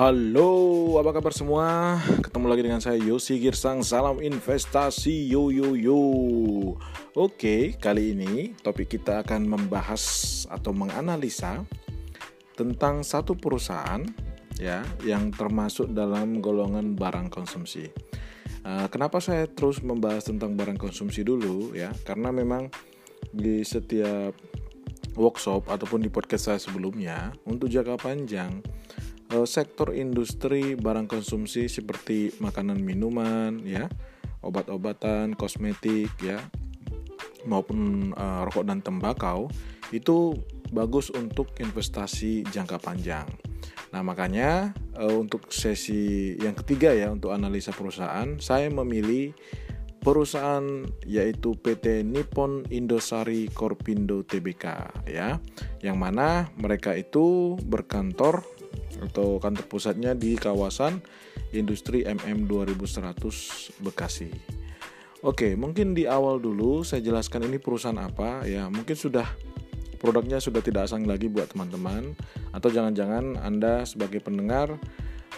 Halo, apa kabar semua? Ketemu lagi dengan saya Yosi Girsang. Salam investasi yo yo yo. Oke, kali ini topik kita akan membahas atau menganalisa tentang satu perusahaan ya yang termasuk dalam golongan barang konsumsi. Uh, kenapa saya terus membahas tentang barang konsumsi dulu ya? Karena memang di setiap workshop ataupun di podcast saya sebelumnya untuk jangka panjang sektor industri barang konsumsi seperti makanan minuman ya obat-obatan kosmetik ya maupun uh, rokok dan tembakau itu bagus untuk investasi jangka panjang. Nah, makanya uh, untuk sesi yang ketiga ya untuk analisa perusahaan, saya memilih perusahaan yaitu PT Nippon Indosari Korpindo Tbk ya. Yang mana mereka itu berkantor atau kantor pusatnya di kawasan industri MM 2100 Bekasi. Oke, mungkin di awal dulu saya jelaskan ini perusahaan apa ya. Mungkin sudah produknya sudah tidak asing lagi buat teman-teman atau jangan-jangan Anda sebagai pendengar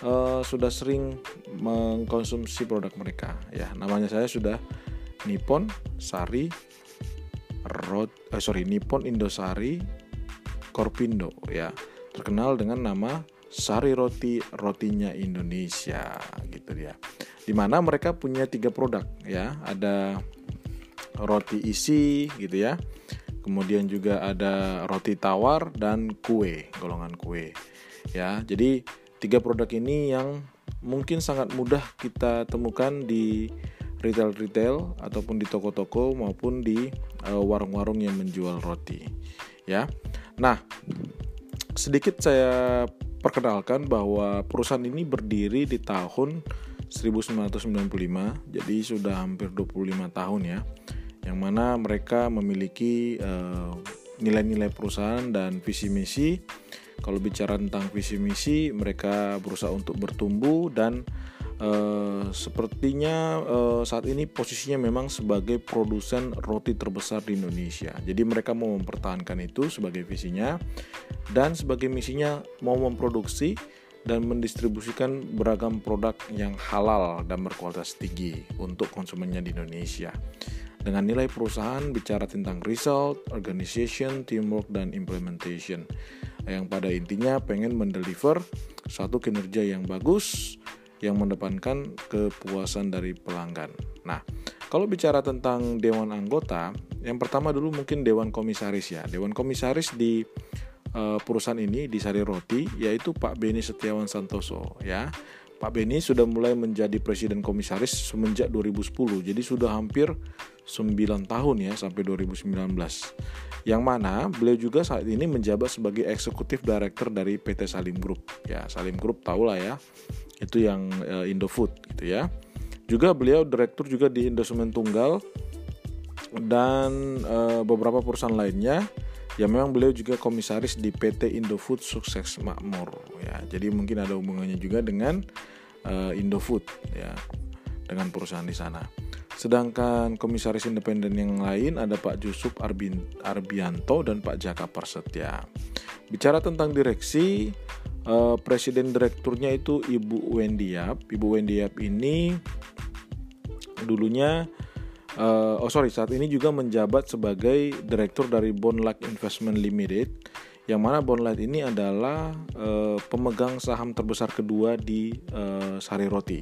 uh, sudah sering mengkonsumsi produk mereka ya. Namanya saya sudah Nippon Sari Rot eh, sorry Nippon Indosari Korpindo ya. Terkenal dengan nama Sari Roti rotinya Indonesia gitu ya. Di mana mereka punya tiga produk ya, ada roti isi gitu ya. Kemudian juga ada roti tawar dan kue, golongan kue. Ya, jadi tiga produk ini yang mungkin sangat mudah kita temukan di retail-retail ataupun di toko-toko maupun di eh, warung-warung uh, yang menjual roti. Ya. Nah, sedikit saya perkenalkan bahwa perusahaan ini berdiri di tahun 1995, jadi sudah hampir 25 tahun ya. Yang mana mereka memiliki uh, nilai-nilai perusahaan dan visi misi. Kalau bicara tentang visi misi, mereka berusaha untuk bertumbuh dan Uh, sepertinya uh, saat ini posisinya memang sebagai produsen roti terbesar di Indonesia. Jadi mereka mau mempertahankan itu sebagai visinya dan sebagai misinya mau memproduksi dan mendistribusikan beragam produk yang halal dan berkualitas tinggi untuk konsumennya di Indonesia. Dengan nilai perusahaan bicara tentang result, organization, teamwork, dan implementation. Yang pada intinya pengen mendeliver suatu kinerja yang bagus, yang mendepankan kepuasan dari pelanggan. Nah, kalau bicara tentang dewan anggota, yang pertama dulu mungkin dewan komisaris ya. Dewan komisaris di uh, perusahaan ini di Sari Roti yaitu Pak Beni Setiawan Santoso ya. Pak Beni sudah mulai menjadi presiden komisaris semenjak 2010. Jadi sudah hampir 9 tahun ya sampai 2019. Yang mana beliau juga saat ini menjabat sebagai eksekutif director dari PT Salim Group. Ya, Salim Group tahulah ya itu yang uh, Indofood gitu ya. Juga beliau direktur juga di Indosumen Tunggal dan uh, beberapa perusahaan lainnya. Ya memang beliau juga komisaris di PT Indofood Sukses Makmur ya. Jadi mungkin ada hubungannya juga dengan uh, Indofood ya dengan perusahaan di sana. Sedangkan komisaris independen yang lain ada Pak Yusuf Arbin, Arbianto dan Pak Jaka Persetya. Bicara tentang direksi, uh, presiden direkturnya itu Ibu Wendy Yap. Ibu Wendy Yap ini dulunya uh, oh sorry saat ini juga menjabat sebagai direktur dari Bonlac Investment Limited yang mana Bonlight ini adalah uh, pemegang saham terbesar kedua di uh, Sari Roti.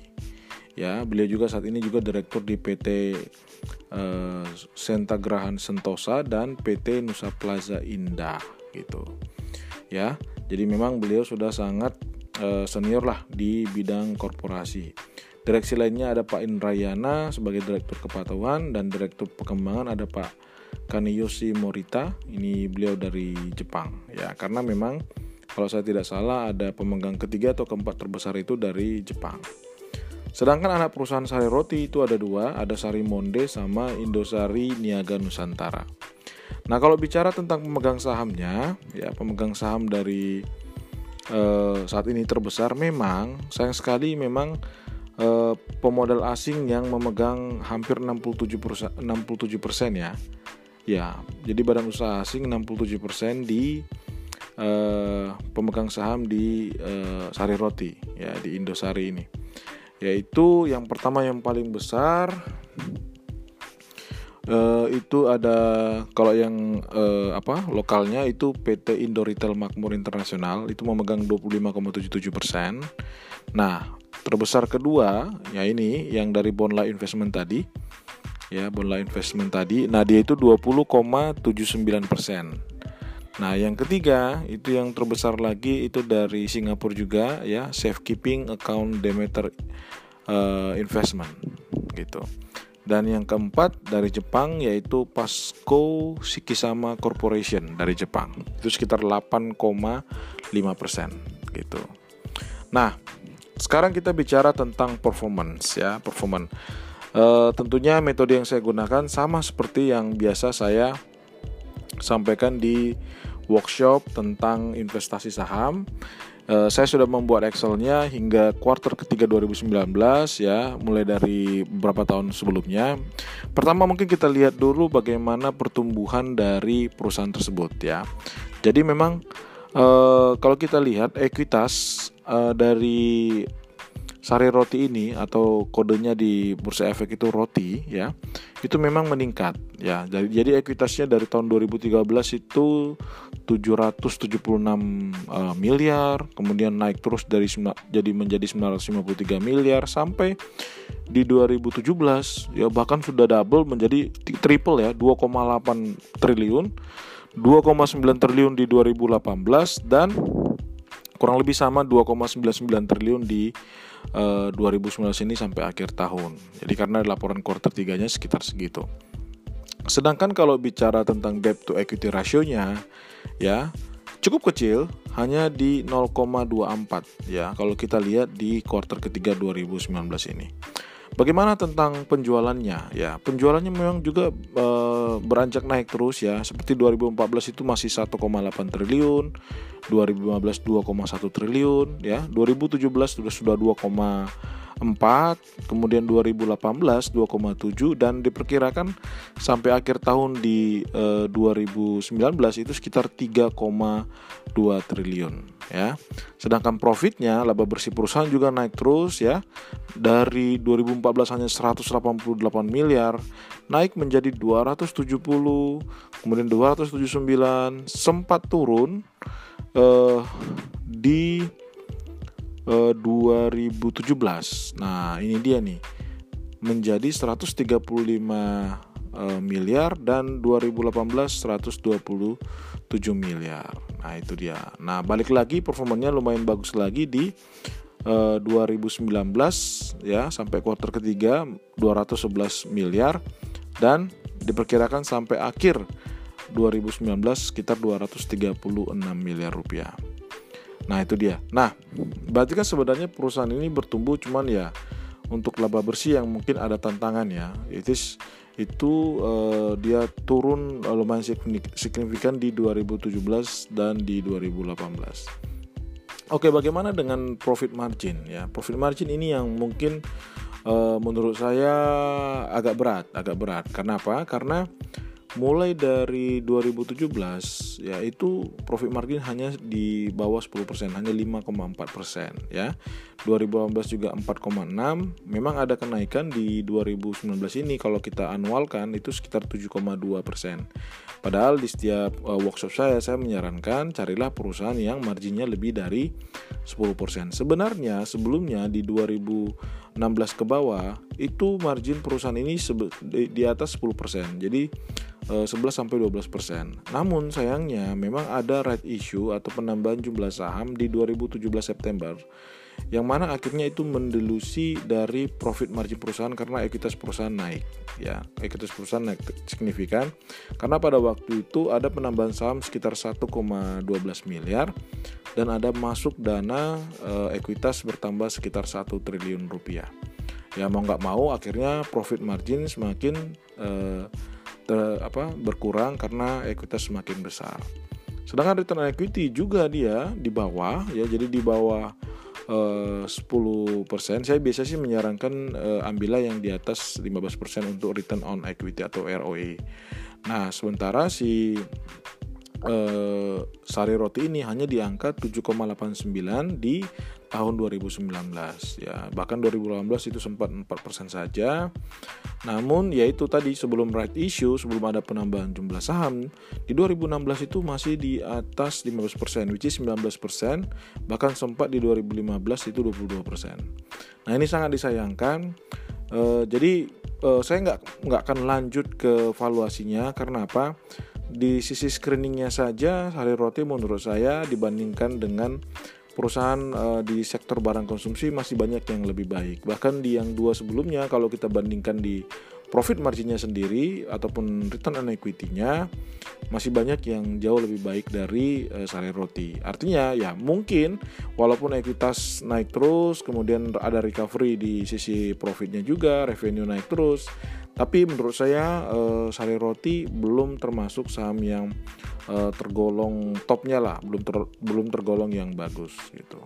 Ya, beliau juga saat ini juga direktur di PT uh, Sentagrahan Sentosa dan PT Nusa Plaza Indah gitu. Ya, jadi memang beliau sudah sangat senior lah di bidang korporasi. Direksi lainnya ada Pak Indrayana sebagai Direktur Kepatuhan dan Direktur Perkembangan ada Pak Kaniyoshi Morita. Ini beliau dari Jepang ya karena memang kalau saya tidak salah ada pemegang ketiga atau keempat terbesar itu dari Jepang. Sedangkan anak perusahaan sari roti itu ada dua, ada Sari Monde sama Indosari Niaga Nusantara. Nah kalau bicara tentang pemegang sahamnya, ya pemegang saham dari eh, saat ini terbesar memang sayang sekali memang eh, pemodal asing yang memegang hampir 67 persen, 67 persen ya. Ya, jadi badan usaha asing 67 persen di uh, pemegang saham di uh, Sari Roti ya di Indosari ini yaitu yang pertama yang paling besar uh, itu ada kalau yang uh, apa lokalnya itu PT Indo Retail Makmur Internasional itu memegang 25,77 persen. Nah terbesar kedua ya ini yang dari Bonla Investment tadi ya Bonla Investment tadi. Nah dia itu 20,79 persen. Nah, yang ketiga itu yang terbesar lagi itu dari Singapura juga ya, Safekeeping Account Demeter uh, Investment gitu. Dan yang keempat dari Jepang yaitu Pasco Shikisama Corporation dari Jepang. Itu sekitar 8,5% gitu. Nah, sekarang kita bicara tentang performance ya, performance. Uh, tentunya metode yang saya gunakan sama seperti yang biasa saya sampaikan di workshop tentang investasi saham. Uh, saya sudah membuat Excelnya hingga kuartal ketiga 2019 ya, mulai dari beberapa tahun sebelumnya. Pertama mungkin kita lihat dulu bagaimana pertumbuhan dari perusahaan tersebut ya. Jadi memang uh, kalau kita lihat ekuitas uh, dari sari roti ini atau kodenya di bursa efek itu roti ya itu memang meningkat ya. Jadi jadi ekuitasnya dari tahun 2013 itu 776 uh, miliar kemudian naik terus dari jadi menjadi 953 miliar sampai di 2017 ya bahkan sudah double menjadi triple ya 2,8 triliun 2,9 triliun di 2018 dan kurang lebih sama 2,99 triliun di uh, eh, 2019 ini sampai akhir tahun. Jadi karena laporan kuartal tiganya sekitar segitu. Sedangkan kalau bicara tentang debt to equity ratio-nya ya cukup kecil hanya di 0,24 ya kalau kita lihat di kuartal ketiga 2019 ini. Bagaimana tentang penjualannya? Ya, penjualannya memang juga e, beranjak naik terus ya. Seperti 2014 itu masih 1,8 triliun, 2015 2,1 triliun ya. 2017 sudah sudah 2, 4, kemudian 2018 2,7 dan diperkirakan sampai akhir tahun di eh, 2019 itu sekitar 3,2 triliun ya. Sedangkan profitnya laba bersih perusahaan juga naik terus ya. Dari 2014 hanya 188 miliar naik menjadi 270, kemudian 279 sempat turun eh, di 2017. Eh, nah, ini dia nih. Menjadi 135 uh, miliar dan 2018 127 miliar. Nah, itu dia. Nah, balik lagi performanya lumayan bagus lagi di uh, 2019 ya sampai kuartal ketiga 211 miliar dan diperkirakan sampai akhir 2019 sekitar 236 miliar rupiah. Nah itu dia. Nah berarti kan sebenarnya perusahaan ini bertumbuh cuman ya untuk laba bersih yang mungkin ada tantangan ya. Itu itu uh, dia turun uh, lumayan signifikan di 2017 dan di 2018. Oke, bagaimana dengan profit margin ya? Profit margin ini yang mungkin uh, menurut saya agak berat, agak berat. Karena apa? Karena mulai dari 2017 yaitu profit margin hanya di bawah 10% hanya 5,4% ya. 2018 juga 4,6 memang ada kenaikan di 2019 ini. Kalau kita anualkan itu sekitar 7,2% padahal di setiap uh, workshop saya saya menyarankan carilah perusahaan yang marginnya lebih dari 10% sebenarnya sebelumnya di 2016 ke bawah itu margin perusahaan ini di atas 10% jadi 11 eh, sampai 12 persen. Namun sayangnya memang ada right issue atau penambahan jumlah saham di 2017 September yang mana akhirnya itu mendelusi dari profit margin perusahaan karena ekuitas perusahaan naik ya ekuitas perusahaan naik signifikan karena pada waktu itu ada penambahan saham sekitar 1,12 miliar dan ada masuk dana e, ekuitas bertambah sekitar 1 triliun rupiah ya mau nggak mau akhirnya profit margin semakin e, ter, apa berkurang karena ekuitas semakin besar. Sedangkan return equity juga dia di bawah ya, jadi di bawah eh, 10%. Saya biasa sih menyarankan eh, ambillah yang di atas 15% untuk return on equity atau ROE. Nah, sementara si eh, sari roti ini hanya di angka 7,89 di tahun 2019 ya. Bahkan 2018 itu sempat 4% saja. Namun yaitu tadi sebelum right issue sebelum ada penambahan jumlah saham di 2016 itu masih di atas 15% which is 19% bahkan sempat di 2015 itu 22% nah ini sangat disayangkan. Uh, jadi uh, saya nggak nggak akan lanjut ke valuasinya. Karena apa? Di sisi screeningnya saja Sari Roti menurut saya dibandingkan dengan perusahaan uh, di sektor barang konsumsi masih banyak yang lebih baik. Bahkan di yang dua sebelumnya kalau kita bandingkan di profit marginnya sendiri ataupun return on equity-nya masih banyak yang jauh lebih baik dari uh, Sari Roti. Artinya ya mungkin walaupun ekuitas naik terus, kemudian ada recovery di sisi profitnya juga, revenue naik terus, tapi menurut saya uh, Sari Roti belum termasuk saham yang uh, tergolong topnya lah, belum ter, belum tergolong yang bagus gitu.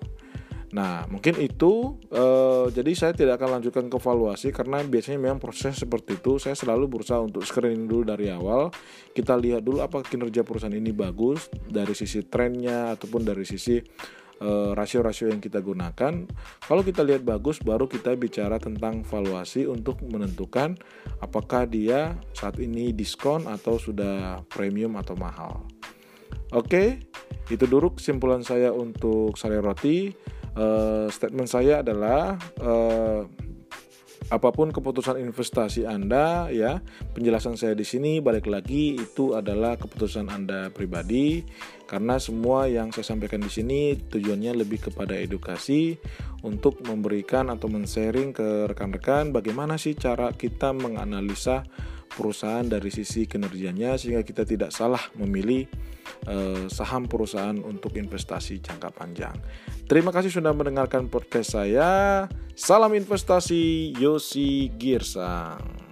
Nah, mungkin itu uh, jadi saya tidak akan lanjutkan ke valuasi karena biasanya memang proses seperti itu saya selalu berusaha untuk screening dulu dari awal. Kita lihat dulu apa kinerja perusahaan ini bagus dari sisi trennya ataupun dari sisi eh, rasio-rasio yang kita gunakan. Kalau kita lihat bagus, baru kita bicara tentang valuasi untuk menentukan apakah dia saat ini diskon atau sudah premium atau mahal. Oke, itu dulu kesimpulan saya untuk sari roti uh, statement saya adalah uh, apa pun keputusan investasi Anda ya penjelasan saya di sini balik lagi itu adalah keputusan Anda pribadi. Karena semua yang saya sampaikan di sini tujuannya lebih kepada edukasi untuk memberikan atau men-sharing ke rekan-rekan bagaimana sih cara kita menganalisa perusahaan dari sisi kinerjanya sehingga kita tidak salah memilih eh, saham perusahaan untuk investasi jangka panjang. Terima kasih sudah mendengarkan podcast saya. Salam investasi Yosi Girsang.